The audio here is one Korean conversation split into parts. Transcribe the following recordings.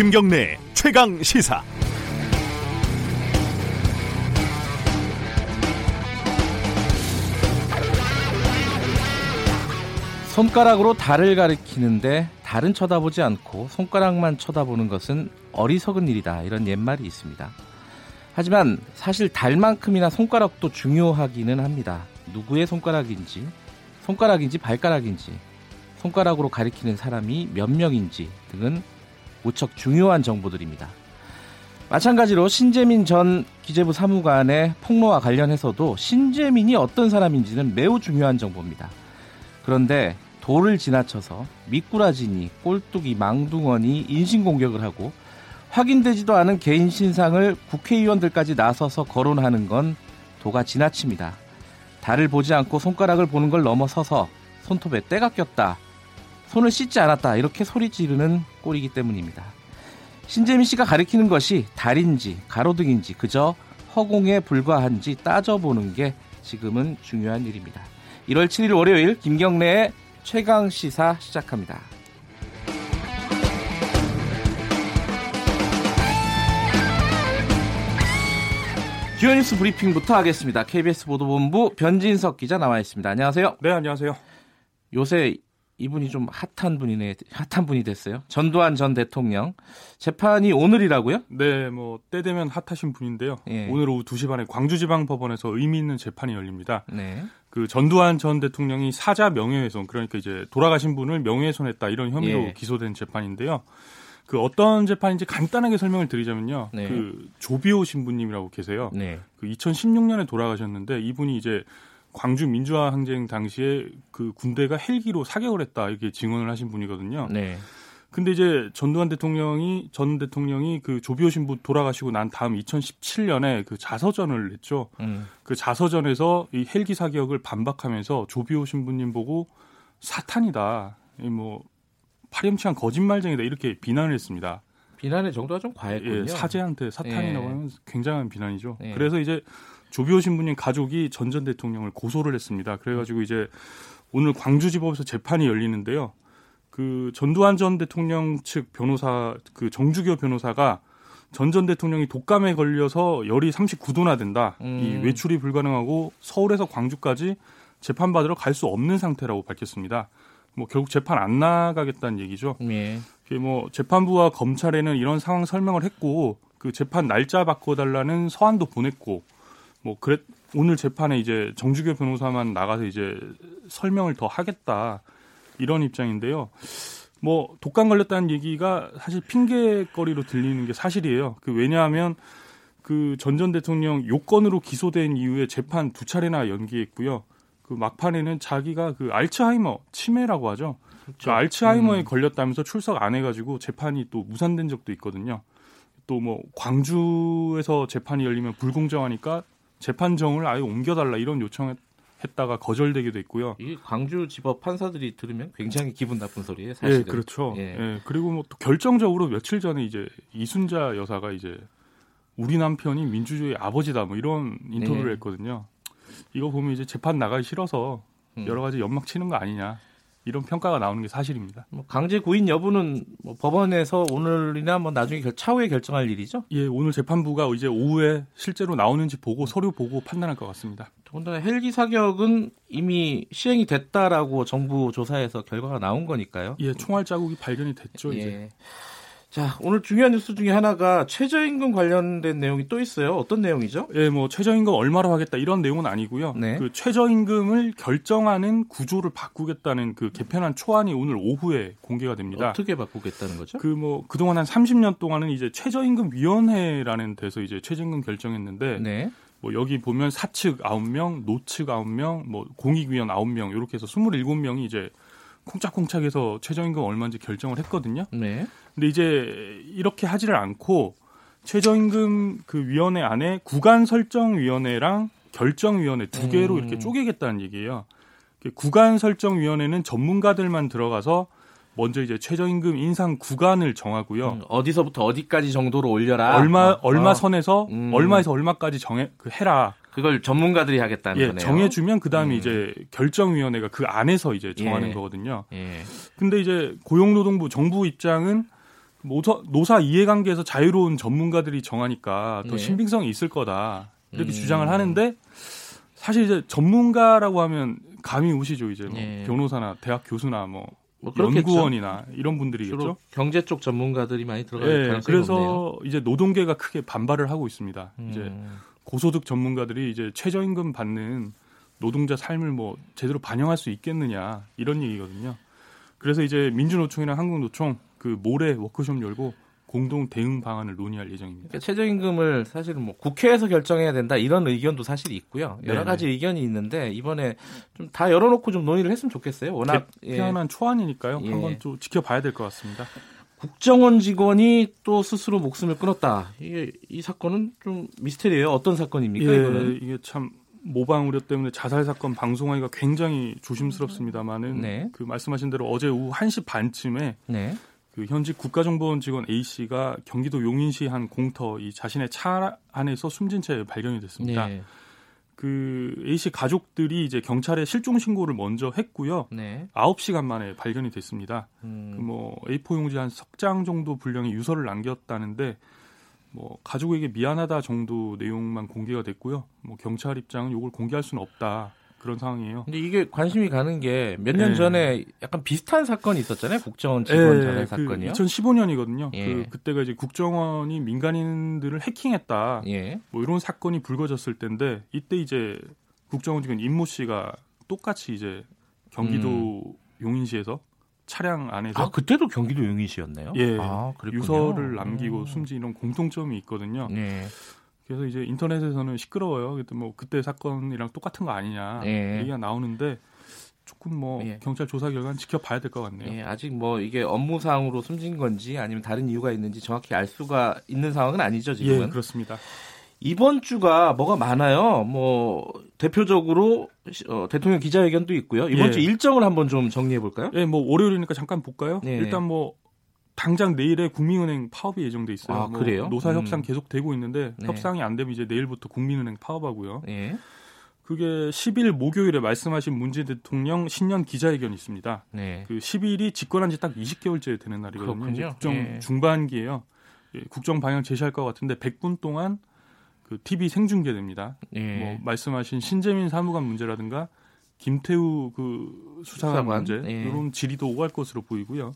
김경래 최강 시사. 손가락으로 달을 가리키는데 달은 쳐다보지 않고 손가락만 쳐다보는 것은 어리석은 일이다. 이런 옛말이 있습니다. 하지만 사실 달만큼이나 손가락도 중요하기는 합니다. 누구의 손가락인지, 손가락인지 발가락인지, 손가락으로 가리키는 사람이 몇 명인지 등은 무척 중요한 정보들입니다. 마찬가지로 신재민 전 기재부 사무관의 폭로와 관련해서도 신재민이 어떤 사람인지는 매우 중요한 정보입니다. 그런데 도를 지나쳐서 미꾸라지니 꼴뚜기 망둥어니 인신공격을 하고 확인되지도 않은 개인 신상을 국회의원들까지 나서서 거론하는 건 도가 지나칩니다. 달을 보지 않고 손가락을 보는 걸 넘어서서 손톱에 때가 꼈다. 손을 씻지 않았다. 이렇게 소리 지르는 꼴이기 때문입니다. 신재민 씨가 가리키는 것이 달인지 가로등인지 그저 허공에 불과한지 따져보는 게 지금은 중요한 일입니다. 1월 7일 월요일 김경래의 최강 시사 시작합니다. 주요 뉴스 브리핑부터 하겠습니다. KBS 보도본부 변진석 기자 나와 있습니다. 안녕하세요. 네, 안녕하세요. 요새 이분이 좀 핫한 분이네, 핫한 분이 됐어요. 전두환 전 대통령 재판이 오늘이라고요? 네, 뭐 때 되면 핫하신 분인데요. 예. 오늘 오후 2시 반에 광주지방법원에서 의미 있는 재판이 열립니다. 네. 그 전두환 전 대통령이 사자 명예훼손, 그러니까 이제 돌아가신 분을 명예훼손했다 이런 혐의로 예. 기소된 재판인데요. 그 어떤 재판인지 간단하게 설명을 드리자면요. 네. 그 조비오 신부님이라고 계세요. 네. 그 2016년에 돌아가셨는데 이분이 이제 광주 민주화 항쟁 당시에 그 군대가 헬기로 사격을 했다 이렇게 증언을 하신 분이거든요. 네. 근데 이제 전두환 대통령이 전 대통령이 그 조비오 신부 돌아가시고 난 다음 2017년에 그 자서전을 냈죠. 음. 그 자서전에서 이 헬기 사격을 반박하면서 조비오 신부님 보고 사탄이다. 이뭐 파렴치한 거짓말쟁이다 이렇게 비난을 했습니다. 비난의 정도가 좀 과했군요. 예, 사제한테 사탄이라고 예. 하면 굉장한 비난이죠. 예. 그래서 이제 조비오 신부님 가족이 전 전 대통령을 고소를 했습니다. 그래가지고 이제 오늘 광주지법에서 재판이 열리는데요. 그 전두환 전 대통령 측 변호사 그 정주교 변호사가 전 전 대통령이 독감에 걸려서 열이 39도나 된다. 음. 이 외출이 불가능하고 서울에서 광주까지 재판 받으러 갈 수 없는 상태라고 밝혔습니다. 뭐 결국 재판 안 나가겠다는 얘기죠. 예. 뭐 재판부와 검찰에는 이런 상황 설명을 했고 그 재판 날짜 바꿔달라는 서한도 보냈고 뭐 그래 오늘 재판에 이제 정주교 변호사만 나가서 이제 설명을 더 하겠다 이런 입장인데요. 뭐 독감 걸렸다는 얘기가 사실 핑계거리로 들리는 게 사실이에요. 그 왜냐하면 그 전 전 대통령 요건으로 기소된 이후에 재판 두 차례나 연기했고요. 그 막판에는 자기가 그 알츠하이머 치매라고 하죠. 그 알츠하이머에 음. 걸렸다면서 출석 안 해가지고 재판이 또 무산된 적도 있거든요. 또 뭐 광주에서 재판이 열리면 불공정하니까 재판정을 아예 옮겨달라 이런 요청했다가 거절되기도 했고요. 이 광주 지법 판사들이 들으면 굉장히 기분 나쁜 소리예요. 사실은. 예, 그렇죠. 예. 예. 그리고 뭐 또 결정적으로 며칠 전에 이제 이순자 여사가 이제 우리 남편이 민주주의 아버지다 뭐 이런 인터뷰를 네. 했거든요. 이거 보면 이제 재판 나가기 싫어서 음. 여러 가지 연막 치는 거 아니냐 이런 평가가 나오는 게 사실입니다. 뭐 강제 구인 여부는 뭐 법원에서 오늘이나 뭐 나중에 결- 차후에 결정할 일이죠. 예, 오늘 재판부가 이제 오후에 실제로 나오는지 보고 서류 보고 판단할 것 같습니다. 더군다나 헬기 사격은 이미 시행이 됐다라고 정부 조사에서 결과가 나온 거니까요. 예, 총알 자국이 발견이 됐죠. 이제 예. 자, 오늘 중요한 뉴스 중에 하나가 최저임금 관련된 내용이 또 있어요. 어떤 내용이죠? 예, 뭐 최저임금 얼마로 하겠다 이런 내용은 아니고요. 네. 그 최저임금을 결정하는 구조를 바꾸겠다는 그 개편안 초안이 오늘 오후에 공개가 됩니다. 어떻게 바꾸겠다는 거죠? 그 뭐 그동안 한 30년 동안은 이제 최저임금 위원회라는 데서 이제 최저임금 결정했는데 네. 뭐 여기 보면 사측 9명, 노측 9명, 뭐 공익위원 9명 이렇게 해서 27명이 이제 콩짝콩짝해서 최저임금 얼마인지 결정을 했거든요. 네. 근데 이제 이렇게 하지를 않고 최저임금 그 위원회 안에 구간 설정 위원회랑 결정 위원회 두 개로 음. 이렇게 쪼개겠다는 얘기예요. 그 구간 설정 위원회는 전문가들만 들어가서 먼저 이제 최저임금 인상 구간을 정하고요. 음, 어디서부터 어디까지 정도로 올려라. 얼마 어, 얼마 어. 선에서 음. 얼마에서 얼마까지 정해 그 해라. 그걸 전문가들이 하겠다는 예, 거네요. 정해주면 그 다음에 음. 이제 결정위원회가 그 안에서 이제 정하는 예. 거거든요. 예. 근데 이제 고용노동부 정부 입장은 노사, 노사 이해관계에서 자유로운 전문가들이 정하니까 더 네. 신빙성이 있을 거다 이렇게 음. 주장을 하는데 사실 이제 전문가라고 하면 감이 오시죠 이제 뭐 네. 변호사나 대학 교수나 뭐, 뭐. 연구원이나 이런 분들이겠죠. 경제 쪽 전문가들이 많이 들어갈 예, 가능성이 그래서 높네요. 이제 노동계가 크게 반발을 하고 있습니다. 이제 음. 고소득 전문가들이 이제 최저임금 받는 노동자 삶을 뭐 제대로 반영할 수 있겠느냐 이런 얘기거든요. 그래서 이제 민주노총이랑 한국노총 그 모레 워크숍 열고 공동 대응 방안을 논의할 예정입니다. 그러니까 최저임금을 사실은 뭐 국회에서 결정해야 된다 이런 의견도 사실 있고요. 여러 네네. 가지 의견이 있는데 이번에 좀 다 열어놓고 좀 논의를 했으면 좋겠어요. 워낙 예, 태어난 초안이니까요. 예. 한번 좀 지켜봐야 될 것 같습니다. 국정원 직원이 또 스스로 목숨을 끊었다. 이게 이 사건은 좀 미스테리예요. 어떤 사건입니까? 이거는 예, 이게 참 모방 우려 때문에 자살 사건 방송하기가 굉장히 조심스럽습니다만은 네. 그 말씀하신 대로 어제 오후 1시 반쯤에 네. 그 현직 국가정보원 직원 A 씨가 경기도 용인시 한 공터 이 자신의 차 안에서 숨진 채 발견이 됐습니다. 네. 그 A 씨 가족들이 이제 경찰에 실종 신고를 먼저 했고요. 네. 9시간 만에 발견이 됐습니다. 음, 그뭐 A4 용지 한 석 장 정도 분량의 유서를 남겼다는데 뭐 가족에게 미안하다 정도 내용만 공개가 됐고요. 뭐 경찰 입장은 이걸 공개할 수는 없다 그런 상황이에요. 근데 이게 관심이 가는 게 몇년 네. 전에 약간 비슷한 사건이 있었잖아요. 국정원 직원 자살 사건이요. 그 2015년이거든요. 예. 그 그때가 이제 국정원이 민간인들을 해킹했다. 예. 뭐 이런 사건이 불거졌을 때인데 이때 이제 국정원 직원 임모 씨가 똑같이 이제 경기도 용인시에서 차량 안에서 음. 아 그때도 경기도 용인시였나요? 예, 아. 유서를 남기고 음. 숨진 이런 공통점이 있거든요. 네. 그래서 이제 인터넷에서는 시끄러워요. 그때 뭐 그때 사건이랑 똑같은 거 아니냐 예. 얘기가 나오는데 조금 뭐 예. 경찰 조사 결과는 지켜봐야 될 것 같네요. 예, 아직 뭐 이게 업무상으로 숨진 건지 아니면 다른 이유가 있는지 정확히 알 수가 있는 상황은 아니죠 예, 지금은. 그렇습니다. 이번 주가 뭐가 많아요. 뭐 대표적으로 어, 대통령 기자회견도 있고요. 이번 예. 주 일정을 한번 좀 정리해 볼까요? 예, 뭐 월요일이니까 잠깐 볼까요? 네. 일단 뭐 당장 내일에 국민은행 파업이 예정돼 있어요. 아, 뭐 그래요? 노사 음. 협상 계속 되고 있는데 네. 협상이 안 되면 이제 내일부터 국민은행 파업하고요. 예. 그게 10일 목요일에 말씀하신 문재인 대통령 신년 기자회견이 있습니다. 네. 그 10일이 집권한 지 딱 20개월째 되는 날이거든요. 국정 예. 중반기예요. 예, 국정 방향 제시할 것 같은데 100분 동안 그 TV 생중계됩니다. 예. 뭐 말씀하신 신재민 사무관 문제라든가 김태우 그 수사관, 수사관, 문제 예. 이런 질의도 오갈 것으로 보이고요.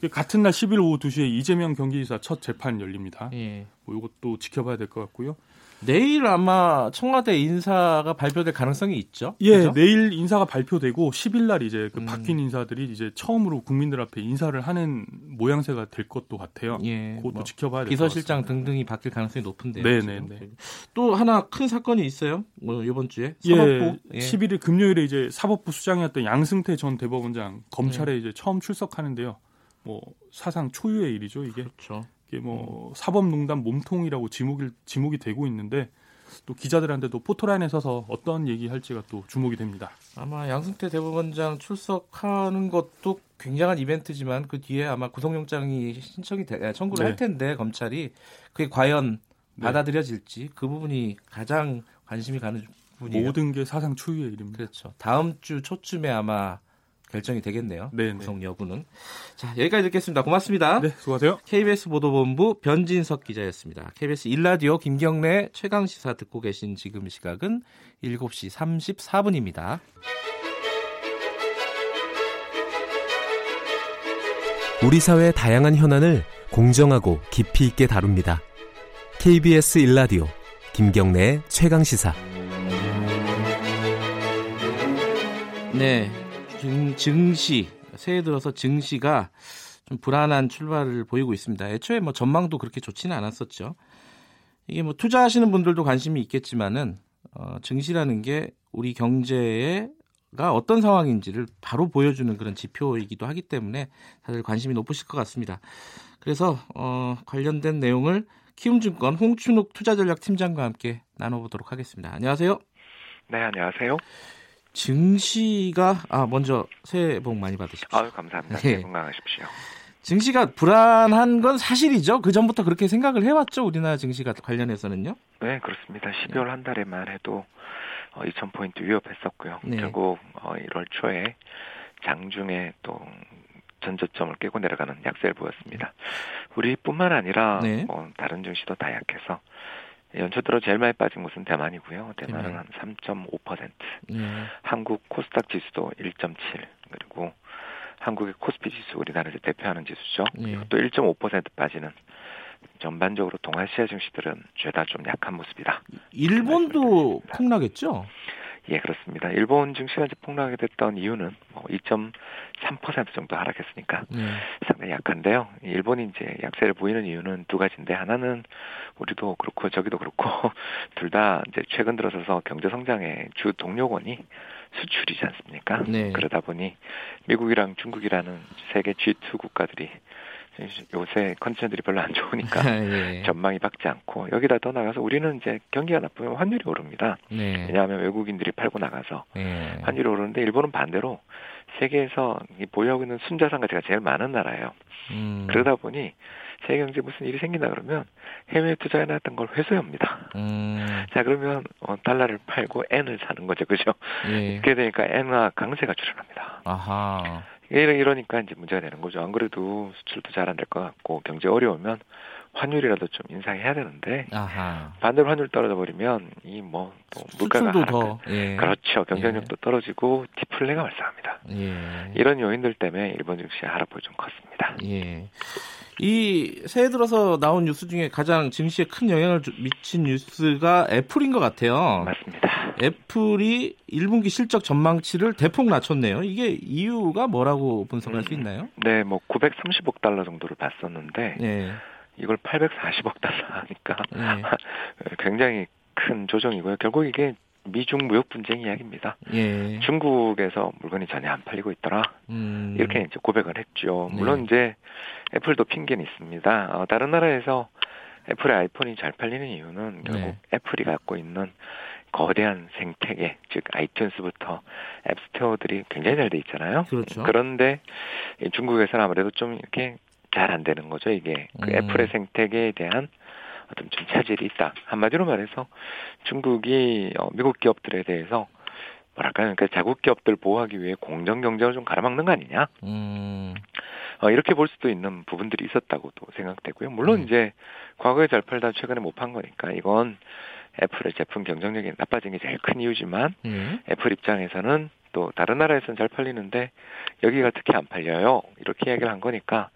그 같은 날 10일 오후 2시에 이재명 경기지사 첫 재판 열립니다. 예. 뭐 이것도 지켜봐야 될 것 같고요. 내일 아마 청와대 인사가 발표될 가능성이 있죠. 예, 그죠? 내일 인사가 발표되고 10일 날 이제 그 음. 바뀐 인사들이 이제 처음으로 국민들 앞에 인사를 하는 모양새가 될 것도 같아요. 예. 그것도 뭐 지켜봐야 될것 비서실장 같습니다. 등등이 바뀔 가능성이 높은데요. 네. 네, 네. 또 하나 큰 사건이 있어요. 뭐 이번 주에 예, 사법부. 예. 11일 금요일에 이제 사법부 수장이었던 양승태 전 대법원장 검찰에 네. 이제 처음 출석하는데요. 뭐 사상 초유의 일이죠 이게. 그렇죠. 이게 뭐 사법농단 몸통이라고 지목이 지목이 되고 있는데 또 기자들한테도 포토라인에 서서 어떤 얘기할지가 또 주목이 됩니다. 아마 양승태 대법원장 출석하는 것도 굉장한 이벤트지만 그 뒤에 아마 구속영장이 신청이 돼, 아, 청구를 네. 할 텐데 검찰이 그게 과연 네. 받아들여질지 그 부분이 가장 관심이 가는 부분이에요. 모든 게 사상 초유의 일입니다. 그렇죠. 다음 주 초쯤에 아마 결정이 되겠네요. 네, 네. 구속 여부는. 자 여기까지 듣겠습니다. 고맙습니다. 네, 수고하세요. KBS 보도본부 변진석 기자였습니다. KBS 일라디오 김경래 최강 시사 듣고 계신 지금 시각은 7시 34분입니다. 우리 사회의 다양한 현안을 공정하고 깊이 있게 다룹니다. KBS 일라디오 김경래의 최강 시사. 네, 증, 증시 새해 들어서 증시가 좀 불안한 출발을 보이고 있습니다. 애초에 뭐 전망도 그렇게 좋지는 않았었죠. 이게 뭐 투자하시는 분들도 관심이 있겠지만은 어, 증시라는 게 우리 경제가 어떤 상황인지를 바로 보여주는 그런 지표이기도 하기 때문에 다들 관심이 높으실 것 같습니다. 그래서 어, 관련된 내용을 키움증권 홍춘욱 투자전략팀장과 함께 나눠보도록 하겠습니다. 안녕하세요. 네, 안녕하세요. 증시가 아 먼저 새해 복 많이 받으십시오. 아유, 감사합니다. 네. 네. 건강하십시오. 증시가 불안한 건 사실이죠. 그 전부터 그렇게 생각을 해왔죠. 우리나라 증시가 관련해서는요. 네, 그렇습니다. 12월 한 달에만 해도 어, 2,000 포인트 위협했었고요. 네. 결국 어, 1월 초에 장중에 또 전저점을 깨고 내려가는 약세를 보였습니다. 우리뿐만 아니라 네. 뭐 다른 증시도 다 약해서 연초 들어 제일 많이 빠진 곳은 대만이고요. 대만은 대만. 한 3.5%, 예. 한국 코스닥 지수도 1.7 그리고 한국의 코스피 지수 우리나라에서 대표하는 지수죠. 예. 또1.5% 빠지는 전반적으로 동아시아 증시들은 죄다 좀 약한 모습이다. 일본도 폭락했죠? 예, 그렇습니다. 일본 증시가 이제 폭락하게 됐던 이유는 뭐 2.3% 정도 하락했으니까 예. 상당히 약한데요. 일본이 이제 약세를 보이는 이유는 두 가지인데 하나는 우리도 그렇고 저기도 그렇고 둘 다 이제 최근 들어서서 경제 성장의 주 동력원이 수출이지 않습니까? 네. 그러다 보니 미국이랑 중국이라는 세계 G2 국가들이 요새 컨디션들이 별로 안 좋으니까 예. 전망이 밝지 않고 여기다 더 나가서 우리는 이제 경기가 나쁘면 환율이 오릅니다. 네. 왜냐하면 외국인들이 팔고 나가서 예. 환율이 오르는데 일본은 반대로 세계에서 이 보유하고 있는 순자산 가치가 제일 많은 나라예요. 음. 그러다 보니 세계 경제에 무슨 일이 생긴다 그러면 해외에 투자해놨던 걸 회수합니다. 음. 자 그러면 어, 달러를 팔고 엔을 사는 거죠, 그죠? 예. 그렇게 되니까 엔화 강세가 출현합니다. 아하. 이러, 이러니까 이제 문제가 되는 거죠. 안 그래도 수출도 잘 안 될 것 같고 경제 어려우면 환율이라도 좀 인상해야 되는데 아하. 반대로 환율 떨어져 버리면 이 뭐 또 물가가 더. 예. 그렇죠. 경쟁력도 떨어지고 디플레가 발생합니다. 예. 이런 요인들 때문에 일본 증시 하락폭이 좀 컸습니다. 예. 이 새해 들어서 나온 뉴스 중에 가장 증시에 큰 영향을 주- 미친 뉴스가 애플인 것 같아요. 맞습니다. 애플이 1분기 실적 전망치를 대폭 낮췄네요. 이게 이유가 뭐라고 분석할 수 있나요? 네, 뭐 930억 달러 정도를 봤었는데 네. 이걸 840억 달러 하니까 예. 굉장히 큰 조정이고요. 결국 이게 미중 무역 분쟁 이야기입니다. 예. 중국에서 물건이 전혀 안 팔리고 있더라. 음. 이렇게 이제 고백을 했죠. 네. 물론 이제 애플도 핑계는 있습니다. 어, 다른 나라에서 애플의 아이폰이 잘 팔리는 이유는 결국 네. 애플이 갖고 있는 거대한 생태계, 즉 아이튠스부터 앱스토어들이 굉장히 잘 돼 있잖아요. 그렇죠. 그런데 이 중국에서는 아무래도 좀 이렇게 잘 안 되는 거죠. 이게 그 음. 애플의 생태계에 대한 어떤 좀 차질이 있다. 한마디로 말해서 중국이 어, 미국 기업들에 대해서 뭐랄까요, 그러니까 자국 기업들 보호하기 위해 공정 경쟁을 좀 가로막는 거 아니냐? 음. 어, 이렇게 볼 수도 있는 부분들이 있었다고도 생각되고요. 물론 음. 이제 과거에 잘 팔다 최근에 못 판 거니까 이건 애플의 제품 경쟁력이 나빠진 게 제일 큰 이유지만 예. 애플 입장에서는 또 다른 나라에서는 잘 팔리는데 여기가 특히 안 팔려요. 이렇게 이야기를 한 거니까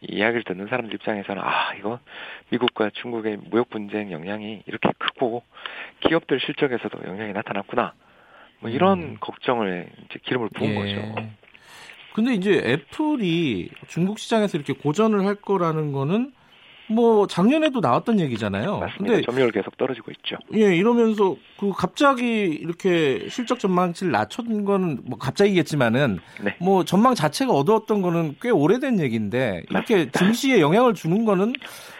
이 이야기를 듣는 사람들 입장에서는 아 이거 미국과 중국의 무역 분쟁 영향이 이렇게 크고 기업들 실적에서도 영향이 나타났구나. 뭐 이런 음. 걱정을 이제 기름을 부은 예. 거죠. 근데 이제 애플이 중국 시장에서 이렇게 고전을 할 거라는 거는 뭐 작년에도 나왔던 얘기잖아요. 맞습니다. 근데 점유율 계속 떨어지고 있죠. 예, 이러면서 그 갑자기 이렇게 실적 전망치를 낮춘 거는 뭐 갑자기겠지만은 네. 뭐 전망 자체가 어두웠던 거는 꽤 오래된 얘기인데 이렇게 맞습니다. 증시에 영향을 주는 거는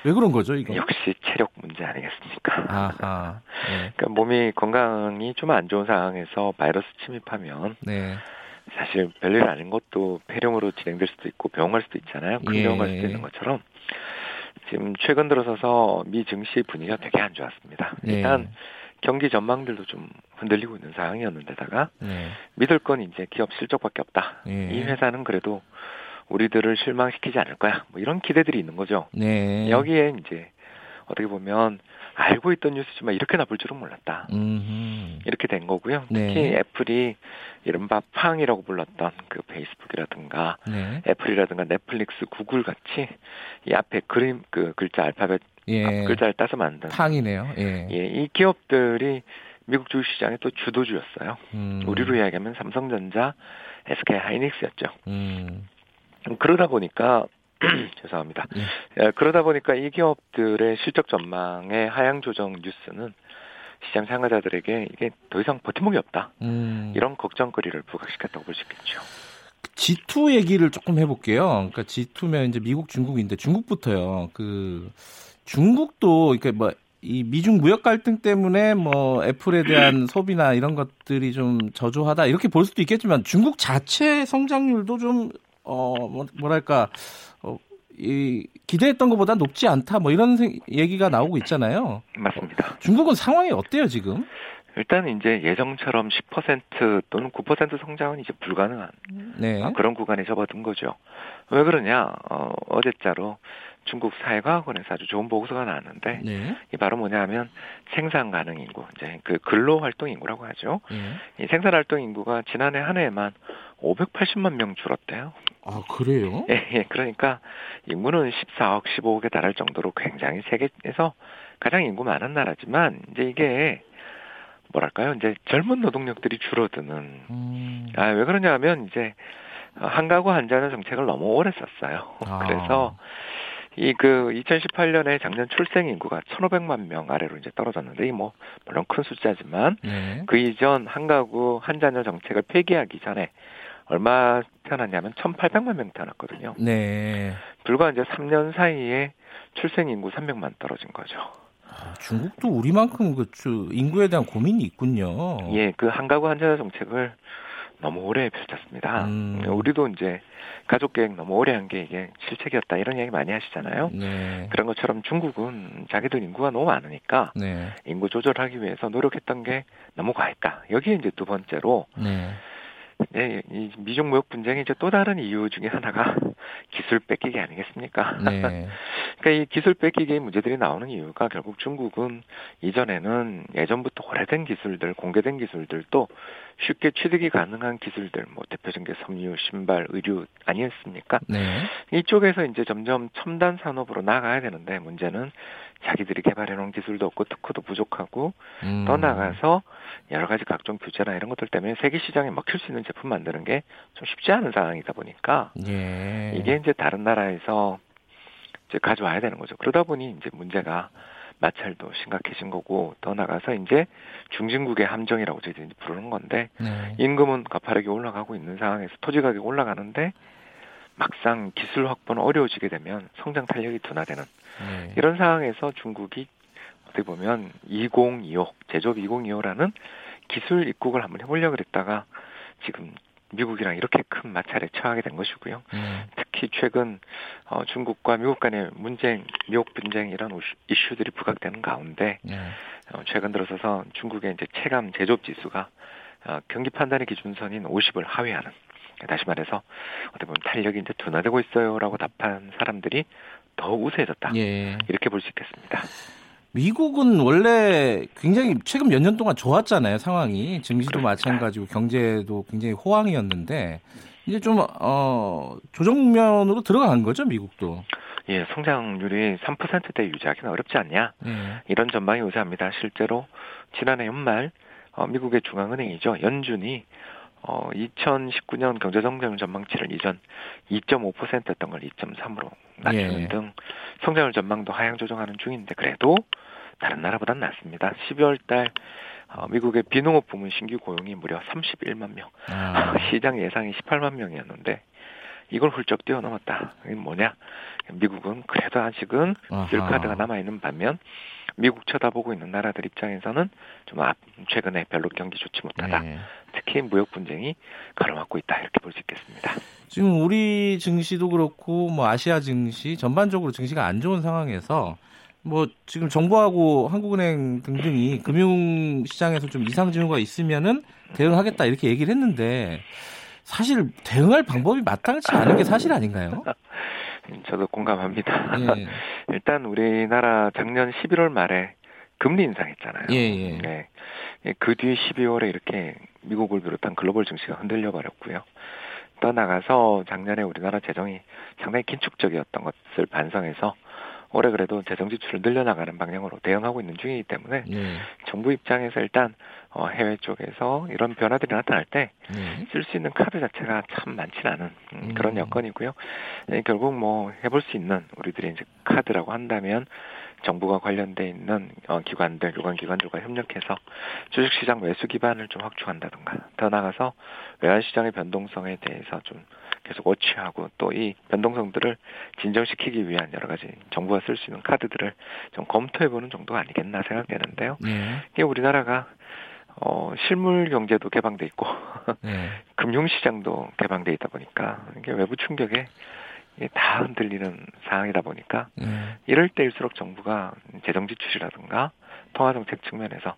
왜 그런 거죠, 이거? 역시 체력 문제 아니겠습니까? 아하. 네. 그러니까 몸이 건강이 좀 안 좋은 상황에서 바이러스 침입하면 네. 사실 별일 아닌 것도 폐렴으로 진행될 수도 있고 병원 갈 수도 있잖아요. 큰 예. 병원 갈 수도 있는 것처럼 지금 최근 들어서서 미 증시 분위기가 되게 안 좋았습니다. 예. 일단 경기 전망들도 좀 흔들리고 있는 상황이었는데다가 네. 믿을 건 이제 기업 실적밖에 없다. 예. 이 회사는 그래도 우리들을 실망시키지 않을 거야. 뭐 이런 기대들이 있는 거죠. 네. 여기에 이제 어떻게 보면 알고 있던 뉴스지만 이렇게 나쁠 줄은 몰랐다. 음. 이렇게 된 거고요. 네. 특히 애플이 이른바 팡이라고 불렀던 그 페이스북이라든가 네. 애플이라든가 넷플릭스, 구글 같이 이 앞에 그림 그 글자 알파벳 예. 앞 글자를 따서 만든 팡이네요. 예. 예, 이 기업들이 미국 주식 시장의 또 주도주였어요. 음. 우리로 이야기하면 삼성전자, SK 하이닉스였죠. 음. 그러다 보니까 죄송합니다. 예. 예, 그러다 보니까 이 기업들의 실적 전망의 하향 조정 뉴스는 시장 참가자들에게 이게 더 이상 버팀목이 없다. 음. 이런 걱정거리를 부각시켰다고 볼 수 있겠죠. G2 얘기를 조금 해볼게요. 그러니까 G2면 이제 미국, 중국인데 중국부터요. 그 중국도 그러니까 뭐이 미중 무역 갈등 때문에 뭐 애플에 대한 소비나 이런 것들이 좀 저조하다 이렇게 볼 수도 있겠지만 중국 자체 성장률도 좀 어 뭐랄까 어, 이 기대했던 것보다 높지 않다 뭐 이런 생- 얘기가 나오고 있잖아요. 맞습니다. 중국은 상황이 어때요 지금? 일단 이제 예정처럼 10% 또는 9% 성장은 이제 불가능한 네. 어, 그런 구간에 접어든 거죠. 왜 그러냐? 어, 어제자로 중국 사회과학원에서 아주 좋은 보고서가 나왔는데 네. 이 바로 뭐냐면 생산 가능 인구, 이제 그 근로 활동 인구라고 하죠. 예. 이 생산 활동 인구가 지난해 한 해에만 580만 명 줄었대요. 아, 그래요? 예, 예. 그러니까 인구는 14억, 15억에 달할 정도로 굉장히 세계에서 가장 인구 많은 나라지만 이제 이게 뭐랄까요? 이제 젊은 노동력들이 줄어드는 음. 아, 왜 그러냐면 이제 한 가구 한 자녀 정책을 너무 오래 썼어요. 아. 그래서 이 그 2018년에 작년 출생 인구가 1,500만 명 아래로 이제 떨어졌는데 이 뭐 물론 큰 숫자지만 네. 그 이전 한 가구 한 자녀 정책을 폐기하기 전에 얼마 태어났냐면 1,800만 명 태어났거든요. 네. 불과 이제 3년 사이에 출생 인구 300만 떨어진 거죠. 아, 중국도 우리만큼 그 주- 인구에 대한 고민이 있군요. 예, 그 한 가구 한 자녀 정책을 너무 오래 펼쳤습니다. 음. 우리도 이제 가족 계획 너무 오래 한 게 이게 실책이었다 이런 얘기 많이 하시잖아요. 네. 그런 것처럼 중국은 자기들 인구가 너무 많으니까 네. 인구 조절하기 위해서 노력했던 게 너무 과했다. 여기에 이제 두 번째로 네. 예, 이 미중 무역 분쟁의 이제 또 다른 이유 중에 하나가 기술 뺏기기 아니겠습니까? 네. 그러니까 이 기술 뺏기기의 문제들이 나오는 이유가 결국 중국은 이전에는 예전부터 오래된 기술들, 공개된 기술들도 쉽게 취득이 가능한 기술들, 뭐 대표적인 게 섬유, 신발, 의류 아니었습니까? 네. 이쪽에서 이제 점점 첨단 산업으로 나가야 되는데 문제는 자기들이 개발해 놓은 기술도 없고 특허도 부족하고 음. 더 나가서 여러 가지 각종 규제나 이런 것들 때문에 세계 시장에 먹힐 수 있는 제품 만드는 게 좀 쉽지 않은 상황이다 보니까 예. 이게 이제 다른 나라에서 이제 가져와야 되는 거죠. 그러다 보니 이제 문제가 마찰도 심각해진 거고 더 나가서 이제 중진국의 함정이라고 저희들이 부르는 건데 네. 임금은 가파르게 올라가고 있는 상황에서 토지 가격이 올라가는데 막상 기술 확보는 어려워지게 되면 성장 탄력이 둔화되는 네. 이런 상황에서 중국이 어떻게 보면 2025 제조업 2025라는 기술 입국을 한번 해보려고 그랬다가 지금 미국이랑 이렇게 큰 마찰에 처하게 된 것이고요. 네. 특히 최근 어, 중국과 미국 간의 문쟁, 미국 분쟁 이런 이슈들이 부각되는 가운데 네. 어, 최근 들어서서 중국의 이제 체감 제조업 지수가 어, 경기 판단의 기준선인 50을 하회하는 다시 말해서 어떻게 보면 탄력이 이제 둔화되고 있어요라고 답한 사람들이 더 우세해졌다 예. 이렇게 볼 수 있겠습니다. 미국은 원래 굉장히 최근 몇 년 동안 좋았잖아요, 상황이. 증시도 그렇습니다. 마찬가지고 경제도 굉장히 호황이었는데 이제 좀 어, 조정 국면으로 들어간 거죠, 미국도. 예, 성장률이 3%대 유지하기는 어렵지 않냐 예. 이런 전망이 우세합니다. 실제로 지난해 연말 어, 미국의 중앙은행이죠 연준이 어, 2019년 경제성장률 전망치를 이전 2.5%였던 걸 2.3으로 낮추는 예. 등 성장률 전망도 하향 조정하는 중인데 그래도 다른 나라보단 낫습니다. 12월 달 어, 미국의 비농업 부문 신규 고용이 무려 31만 명, 아, 시장 예상이 18만 명이었는데 이걸 훌쩍 뛰어넘었다. 이게 뭐냐? 미국은 그래도 아직은 아하. 쓸카드가 남아 있는 반면 미국 쳐다보고 있는 나라들 입장에서는 좀 앞, 최근에 별로 경기 좋지 못하다. 네. 특히 무역 분쟁이 가로막고 있다 이렇게 볼 수 있겠습니다. 지금 우리 증시도 그렇고 뭐 아시아 증시 전반적으로 증시가 안 좋은 상황에서 뭐 지금 정부하고 한국은행 등등이 금융 시장에서 좀 이상 징후가 있으면은 대응하겠다 이렇게 얘기를 했는데 사실 대응할 방법이 마땅치 않은 게 사실 아닌가요? 저도 공감합니다. 예. 일단 우리나라 작년 11월 말에 금리 인상했잖아요. 예, 예. 네. 그 뒤 12월에 이렇게 미국을 비롯한 글로벌 증시가 흔들려 버렸고요. 떠나가서 작년에 우리나라 재정이 상당히 긴축적이었던 것을 반성해서 올해 그래도 재정 지출을 늘려나가는 방향으로 대응하고 있는 중이기 때문에 네. 정부 입장에서 일단 어, 해외 쪽에서 이런 변화들이 나타날 때 네. 쓸수 있는 카드 자체가 참 많지는 않은 음, 음. 그런 여건이고요. 네, 결국 뭐 해볼 수 있는 우리들이 이제 카드라고 한다면 정부가 관련돼 있는 어, 기관들, 유관기관들과 협력해서 주식시장 매수 기반을 좀 확충한다든가 더 나가서 외환시장의 변동성에 대해서 좀 계속 워치하고 또 이 변동성들을 진정시키기 위한 여러 가지 정부가 쓸 수 있는 카드들을 좀 검토해보는 정도가 아니겠나 생각되는데요. 네. 이게 우리나라가 어, 실물 경제도 개방돼 있고 네. 금융 시장도 개방돼 있다 보니까 이게 외부 충격에 다 흔들리는 상황이다 보니까 네. 이럴 때일수록 정부가 재정 지출이라든가 통화 정책 측면에서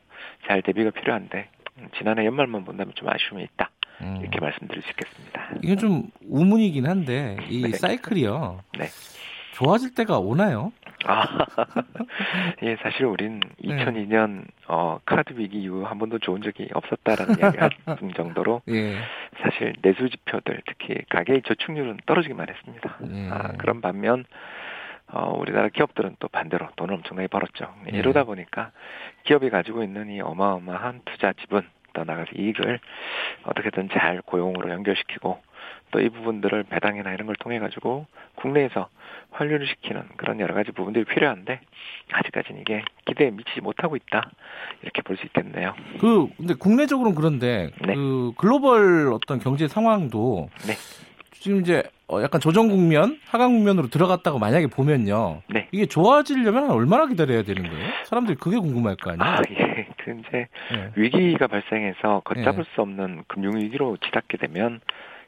잘 대비가 필요한데 음, 지난해 연말만 본다면 좀 아쉬움이 있다. 음. 이렇게 말씀드릴 수 있겠습니다. 이건 좀 우문이긴 한데 이 네. 사이클이요. 네. 좋아질 때가 오나요? 아, 예, 사실 우린 네. 2002년 어, 카드 위기 이후 한 번도 좋은 적이 없었다라는 이야기할 정도로 예. 사실 내수 지표들 특히 가계의 저축률은 떨어지기만 했습니다. 예. 아, 그런 반면 어, 우리나라 기업들은 또 반대로 돈을 엄청나게 벌었죠. 예. 이러다 보니까 기업이 가지고 있는 이 어마어마한 투자 지분 또 나가서 이익을 어떻게든 잘 고용으로 연결시키고 또 이 부분들을 배당이나 이런 걸 통해 가지고 국내에서 환류를 시키는 그런 여러 가지 부분들이 필요한데 아직까지는 이게 기대에 미치지 못하고 있다 이렇게 볼 수 있겠네요. 그 근데 국내적으로는 그런데 네. 그 글로벌 어떤 경제 상황도 네. 지금 이제 어, 약간 조정 국면, 하강 국면으로 들어갔다고 만약에 보면요. 네. 이게 좋아지려면 한 얼마나 기다려야 되는 거예요? 사람들이 그게 궁금할 거 아니에요? 아, 예. 그 이제 예. 위기가 발생해서 걷잡을 예. 수 없는 금융 위기로 치닫게 되면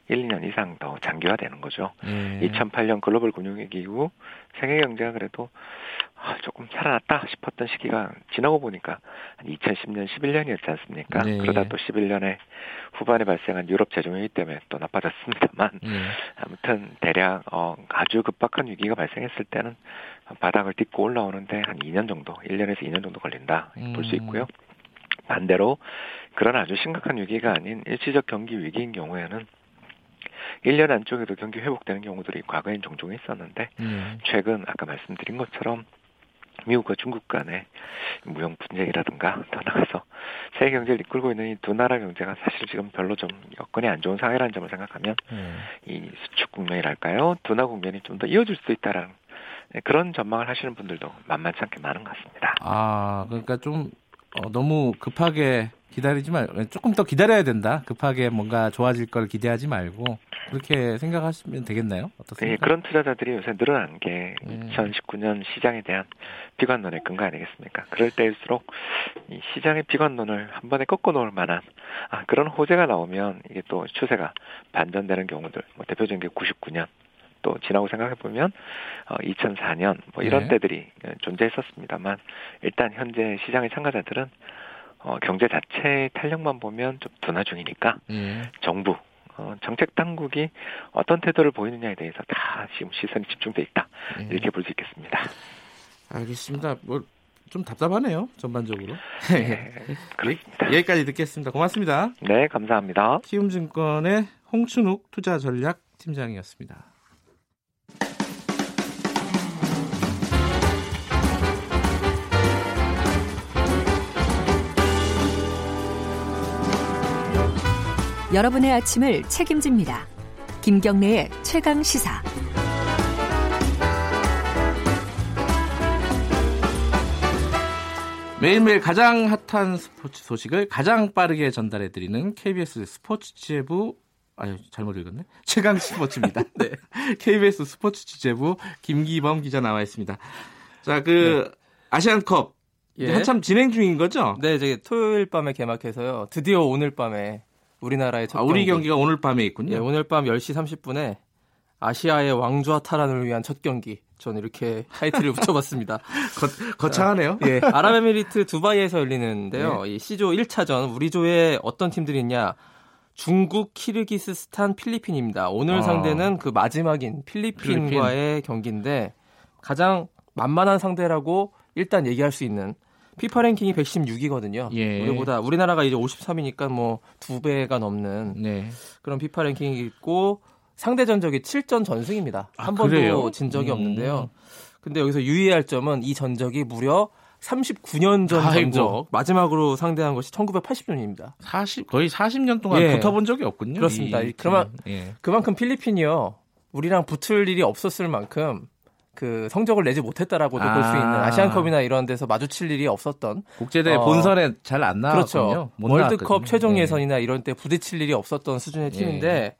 1, 2년 이상 더 장기화되는 거죠. 예. 2008년 글로벌 금융위기 이후 세계 경제가 그래도 아, 조금 살아났다 싶었던 시기가 지나고 보니까 한 2010년, 11년이었지 않습니까? 네. 그러다 또 11년에 후반에 발생한 유럽 재정위기 때문에 또 나빠졌습니다만 예. 아무튼 대략 어, 아주 급박한 위기가 발생했을 때는 바닥을 딛고 올라오는데 한 2년 정도, 1년에서 2년 정도 걸린다 볼수 음. 있고요. 반대로 그런 아주 심각한 위기가 아닌 일시적 경기 위기인 경우에는 1년 안쪽에도 경기 회복되는 경우들이 과거엔 종종 있었는데 예. 최근 아까 말씀드린 것처럼 미국과 중국 간의 무역 분쟁이라든가 더 나가서 세계 경제를 이끌고 있는 이 두 나라 경제가 사실 지금 별로 좀 여건이 안 좋은 상황이라는 점을 생각하면 예. 이 수축 국면이랄까요? 둔화 국면이 좀 더 이어질 수 있다라는 네, 그런 전망을 하시는 분들도 만만치 않게 많은 것 같습니다. 아, 그러니까 좀 어, 너무 급하게 기다리지 말, 조금 더 기다려야 된다. 급하게 뭔가 좋아질 걸 기대하지 말고 그렇게 생각하시면 되겠나요? 네, 어떻습니까? 그런 투자자들이 요새 늘어난 게 음. 2019년 시장에 대한 비관론의 근거 아니겠습니까? 그럴 때일수록 이 시장의 비관론을 한 번에 꺾어 놓을 만한 아, 그런 호재가 나오면 이게 또 추세가 반전되는 경우들, 뭐 대표적인 게 99년 또 지나고 생각해 보면 어, 2004년 뭐 이런 네. 때들이 어, 존재했었습니다만 일단 현재 시장의 참가자들은 어, 경제 자체의 탄력만 보면 좀 둔화 중이니까 예. 정부 어, 정책 당국이 어떤 태도를 보이느냐에 대해서 다 지금 시선이 집중돼 있다 예. 이렇게 볼 수 있겠습니다. 알겠습니다. 뭐 좀 답답하네요. 전반적으로. 네, 그렇습니다. 여기까지 듣겠습니다. 고맙습니다. 네, 감사합니다. 키움증권의 홍춘욱 투자 전략 팀장이었습니다. 여러분의 아침을 책임집니다. 김경래의 최강 시사. 매일매일 가장 핫한 스포츠 소식을 가장 빠르게 전달해 드리는 KBS 스포츠 취재부 아유 잘못 읽었네 최강 스포츠입니다. 네, KBS 스포츠 취재부 김기범 기자 나와 있습니다. 자그 아시안컵 예. 한참 진행 중인 거죠? 네, 저기 토요일 밤에 개막해서요. 드디어 오늘 밤에 우리나라의 첫 아, 우리 경기. 경기가 오늘 밤에 있군요. 예, 오늘 밤 10시 30분에 아시아의 왕좌 탈환을 위한 첫 경기. 저는 이렇게 타이틀을 붙여봤습니다. 거, 창하네요 예, 아랍에미리트 두바이에서 열리는데요. 이 C조 1차전 우리 조에 어떤 팀들이 있냐? 중국, 키르기스스탄, 필리핀입니다. 오늘 아. 상대는 그 마지막인 필리핀과의 경기인데 가장 만만한 상대라고 일단 얘기할 수 있는 피파 랭킹이 116이거든요. 예. 우리보다 우리나라가 이제 53이니까 뭐 두 배가 넘는 네. 그런 피파 랭킹이 있고 상대 전적이 7전 전승입니다. 아, 한 그래요? 번도 진 적이 음. 없는데요. 근데 여기서 유의할 점은 이 전적이 무려 39년 전 아이고. 전적 마지막으로 상대한 것이 1980년입니다. 40 거의 40년 동안 예. 붙어본 적이 없군요. 그렇습니다. 이 그만-. 예. 그만큼 필리핀이요. 우리랑 붙을 일이 없었을 만큼 그 성적을 내지 못했다라고도 볼수 아. 있는 아시안컵이나 이런 데서 마주칠 일이 없었던 국제대회 어, 본선에 잘 안 나왔군요. 그렇죠. 못 월드컵 나왔거든요. 최종 예. 예선이나 이런 때 부딪힐 일이 없었던 수준의 예. 팀인데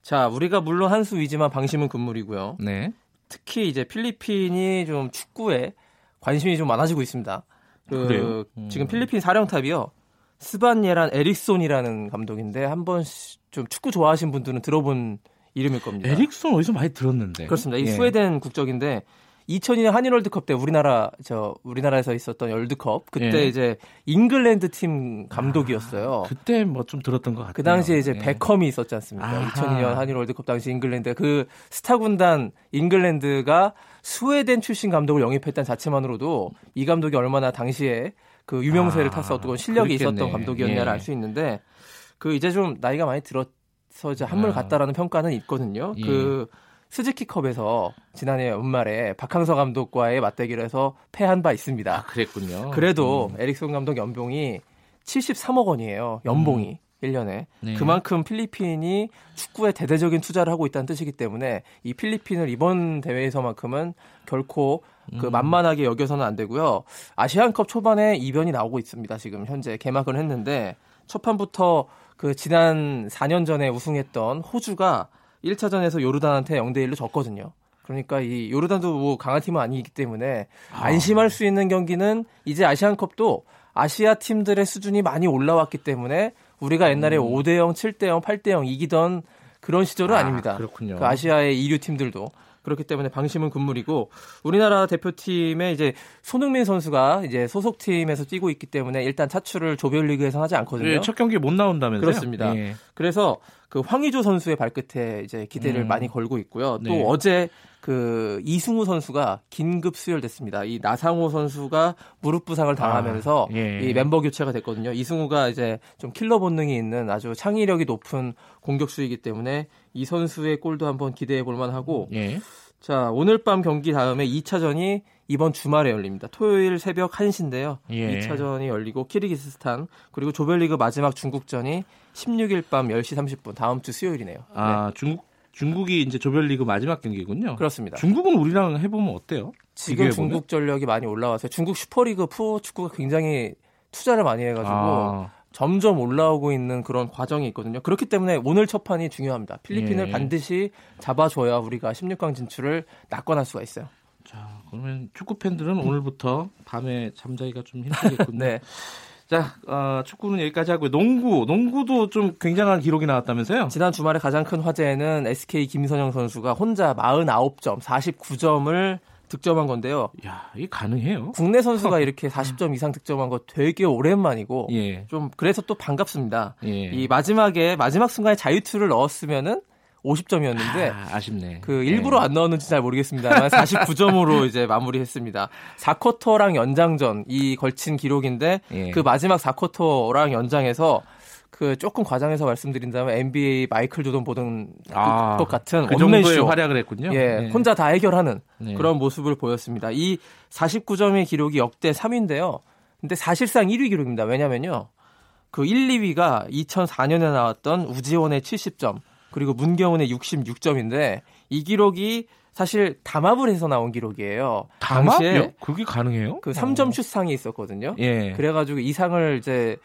자 우리가 물론 한 수 위지만 방심은 금물이고요. 네. 특히 이제 필리핀이 좀 축구에 관심이 좀 많아지고 있습니다. 그? 음. 지금 필리핀 사령탑이요. 스반예란 에릭손이라는 감독인데 한번 좀 축구 좋아하신 분들은 들어본 이름일 겁니다. 에릭손 어디서 많이 들었는데. 그렇습니다. 이 예. 스웨덴 국적인데 2002년 한일 월드컵 때 우리나라 저 우리나라에서 있었던 월드컵 그때 예. 이제 잉글랜드 팀 감독이었어요. 그때 뭐 좀 들었던 것 같아요. 그 당시에 이제 예. 베컴이 있었지 않습니까? 아하. 2002년 한일 월드컵 당시 잉글랜드 그 스타 군단 잉글랜드가 스웨덴 출신 감독을 영입했다는 자체만으로도 이 감독이 얼마나 당시에 그 유명세를 아, 탔었던 실력이 그랬겠네. 있었던 감독이었냐를 예. 알수 있는데 그 이제 좀 나이가 많이 들어 서 이제 아. 한물 갔다라는 평가는 있거든요. 예. 그 스즈키컵에서 지난해 연말에 박항서 감독과의 맞대결에서 패한 바 있습니다. 아, 그랬군요. 그래도 음. 에릭슨 감독 연봉이 73억 원이에요. 연봉이. 음. 1년에 네. 그만큼 필리핀이 축구에 대대적인 투자를 하고 있다는 뜻이기 때문에 이 필리핀을 이번 대회에서만큼은 결코 그 음. 만만하게 여겨서는 안 되고요. 아시안컵 초반에 이변이 나오고 있습니다. 지금 현재 개막을 했는데 첫 판부터 그 지난 4년 전에 우승했던 호주가 1차전에서 요르단한테 0대 1로 졌거든요. 그러니까 이 요르단도 뭐 강한 팀은 아니기 때문에 안심할 수 있는 경기는 이제 아시안컵도 아시아 팀들의 수준이 많이 올라왔기 때문에 우리가 옛날에 5대 0, 7대 0, 8대 0 이기던 그런 시절은 아, 아, 닙니다 그렇군요. 그 아시아의 이류 팀들도 그렇기 때문에 방심은 금물이고 우리나라 대표팀의 이제 손흥민 선수가 이제 소속 팀에서 뛰고 있기 때문에 일단 차출을 조별리그에서 하지 않거든요. 예, 첫 경기 못 나온다면서요? 그렇습니다. 예. 그래서 그 황의조 선수의 발끝에 이제 기대를 음. 많이 걸고 있고요. 또 네. 어제 그 이승우 선수가 긴급 수혈됐습니다. 이 나상호 선수가 무릎 부상을 당하면서 아, 예. 이 멤버 교체가 됐거든요. 이승우가 이제 좀 킬러 본능이 있는 아주 창의력이 높은 공격수이기 때문에 이 선수의 골도 한번 기대해 볼 만하고 예. 자, 오늘 밤 경기 다음에 2차전이 이번 주말에 열립니다. 토요일 새벽 1시인데요. 예. 2차전이 열리고 키르기스스탄 그리고 조별리그 마지막 중국전이 16일 밤 10시 30분 다음 주 수요일이네요. 아, 중국 중국이 이제 조별리그 마지막 경기군요. 네, 그렇습니다. 중국은 우리랑 해보면 어때요? 지금 비교해보면? 중국 전력이 많이 올라와서 중국 슈퍼리그 프로 축구가 굉장히 투자를 많이 해가지고 아, 점점 올라오고 있는 그런 과정이 있거든요. 그렇기 때문에 오늘 첫 판이 중요합니다. 필리핀을 예. 반드시 잡아줘야 우리가 16강 진출을 낙관할 수가 있어요. 자, 그러면 축구 팬들은 오늘부터 밤에 잠자기가 좀 힘들겠군요. 네. 자, 어, 축구는 여기까지 하고요. 농구, 농구도 좀 굉장한 기록이 나왔다면서요? 지난 주말에 가장 큰 화제는 SK 김선영 선수가 혼자 49점, 49점을 득점한 건데요. 야, 이게 가능해요? 국내 선수가 이렇게 40점 이상 득점한 거 되게 오랜만이고 예. 좀 그래서 또 반갑습니다. 예. 이 마지막에 마지막 순간에 자유투를 넣었으면은 50점이었는데 아, 아쉽네. 그 일부러 안 넣었는지 잘 모르겠습니다만 49점으로 이제 마무리했습니다. 4쿼터랑 연장전 이 걸친 기록인데 예. 그 마지막 4쿼터랑 연장에서 그 조금 과장해서 말씀드린다면 NBA 마이클 조던 보던 아, 것 같은 그 정도의 활약을 했군요. 예, 네. 혼자 다 해결하는 네. 그런 모습을 보였습니다. 이 49점의 기록이 역대 3위인데요. 근데 사실상 1위 기록입니다. 왜냐면요. 그 1, 2위가 2004년에 나왔던 우지원의 70점, 그리고 문경훈의 66점인데 이 기록이 사실 담합을 해서 나온 기록이에요. 당시에 담합이요? 그게 가능해요? 그 3점 슛상이 있었거든요. 예. 그래가지고 이 상을 이제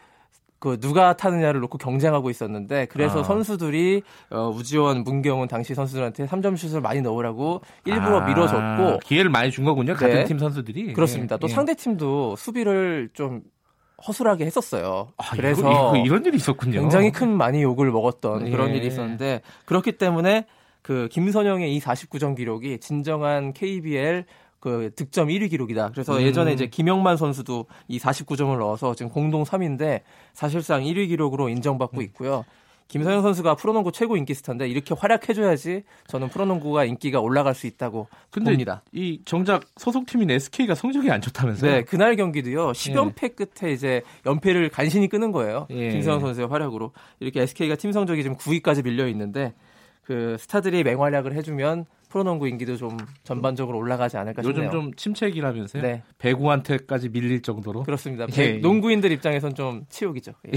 그 누가 타느냐를 놓고 경쟁하고 있었는데 그래서 아. 선수들이 어, 우지원, 문경훈 당시 선수들한테 3점 슛을 많이 넣으라고 일부러 아, 밀어줬고 기회를 많이 준 거군요. 같은 네. 팀 선수들이. 그렇습니다. 예, 또 예. 상대 팀도 수비를 좀 허술하게 했었어요. 아, 그래서 이거, 이거 이런 일이 있었군요. 굉장히 큰 많이 욕을 먹었던 그런 예. 일이 있었는데 그렇기 때문에 그 김선영의 이 49점 기록이 진정한 KBL 그 득점 1위 기록이다. 그래서 음. 예전에 이제 김영만 선수도 이 49점을 넣어서 지금 공동 3위인데 사실상 1위 기록으로 음. 인정받고 있고요. 김선영 선수가 프로농구 최고 인기 스타인데 이렇게 활약해줘야지 저는 프로농구가 인기가 올라갈 수 있다고 근데 봅니다. 이 정작 소속팀인 SK가 성적이 안 좋다면서요? 네, 그날 경기도요. 10연패 끝에 이제 연패를 간신히 끄는 거예요. 예. 김선영 선수의 활약으로. 이렇게 SK가 팀 성적이 지금 9위까지 밀려 있는데 그 스타들이 맹활약을 해주면 프로농구 인기도 좀 전반적으로 올라가지 않을까 요즘 싶네요. 좀 침체기라면서요? 네. 배구한테까지 밀릴 정도로. 그렇습니다. 예, 백- 예. 농구인들 입장에선 좀 치욕이죠. 예.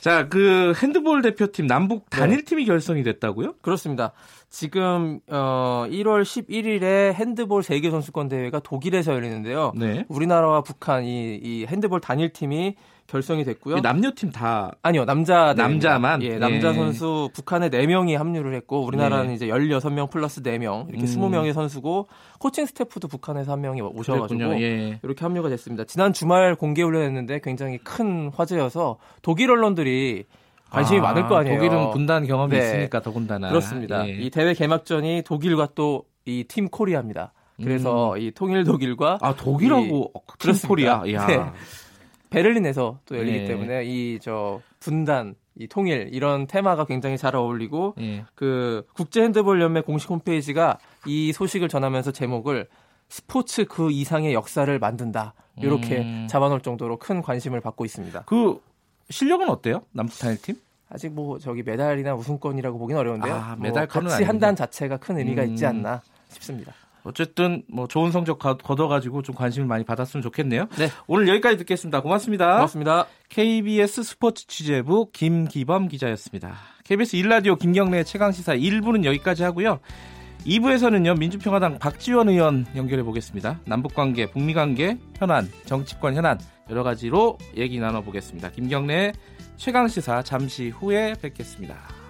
자, 그 핸드볼 대표팀 남북 네. 단일팀이 결성이 됐다고요? 그렇습니다. 지금 어 1월 11일에 핸드볼 세계 선수권 대회가 독일에서 열리는데요. 네. 우리나라와 북한 이, 이 핸드볼 단일팀이 결성이 됐고요. 남녀팀 다 아니요, 남자. 남자만? 예, 남자 예. 선수 북한에 4명이 합류를 했고 우리나라는 네. 이제 16명 플러스 4명. 이렇게 음. 20명의 선수고 코칭 스태프도 북한에서 한 명이 오셔 가지고. 예. 이렇게 합류가 됐습니다. 지난 주말 공개 훈련했는데 굉장히 큰 화제여서 독일 언론들이 관심이 아, 많을 거 아니에요. 독일은 분단 경험이 네. 있으니까 더군다나. 그렇습니다. 예. 이 대회 개막전이 독일과 또 이 팀 코리아입니다. 그래서 이 통일 독일과 아 독일하고 트리스코리아. 야. 네. 베를린에서 또 열리기 예. 때문에 이 저 분단, 이 통일 이런 테마가 굉장히 잘 어울리고 예. 그 국제 핸드볼 연맹 공식 홈페이지가 이 소식을 전하면서 제목을 스포츠 그 이상의 역사를 만든다 이렇게 음. 잡아놓을 정도로 큰 관심을 받고 있습니다. 그 실력은 어때요? 남북 단일 팀? 아직 뭐 저기 메달이나 우승권이라고 보긴 어려운데요. 아, 뭐 메달권은 같이. 한다는 자체가 큰 의미가 있지 음. 않나 싶습니다. 어쨌든 뭐 좋은 성적 가- 거둬가지고 좀 관심을 많이 받았으면 좋겠네요. 네. 오늘 여기까지 듣겠습니다. 고맙습니다. 고맙습니다. KBS 스포츠 취재부 김기범 기자였습니다. KBS 일라디오 김경래 최강 시사 1부는 여기까지 하고요. 2부에서는요 민주평화당 박지원 의원 연결해 보겠습니다. 남북 관계, 북미 관계, 현안, 정치권 현안 여러 가지로 얘기 나눠 보겠습니다. 김경래 최강 시사 잠시 후에 뵙겠습니다.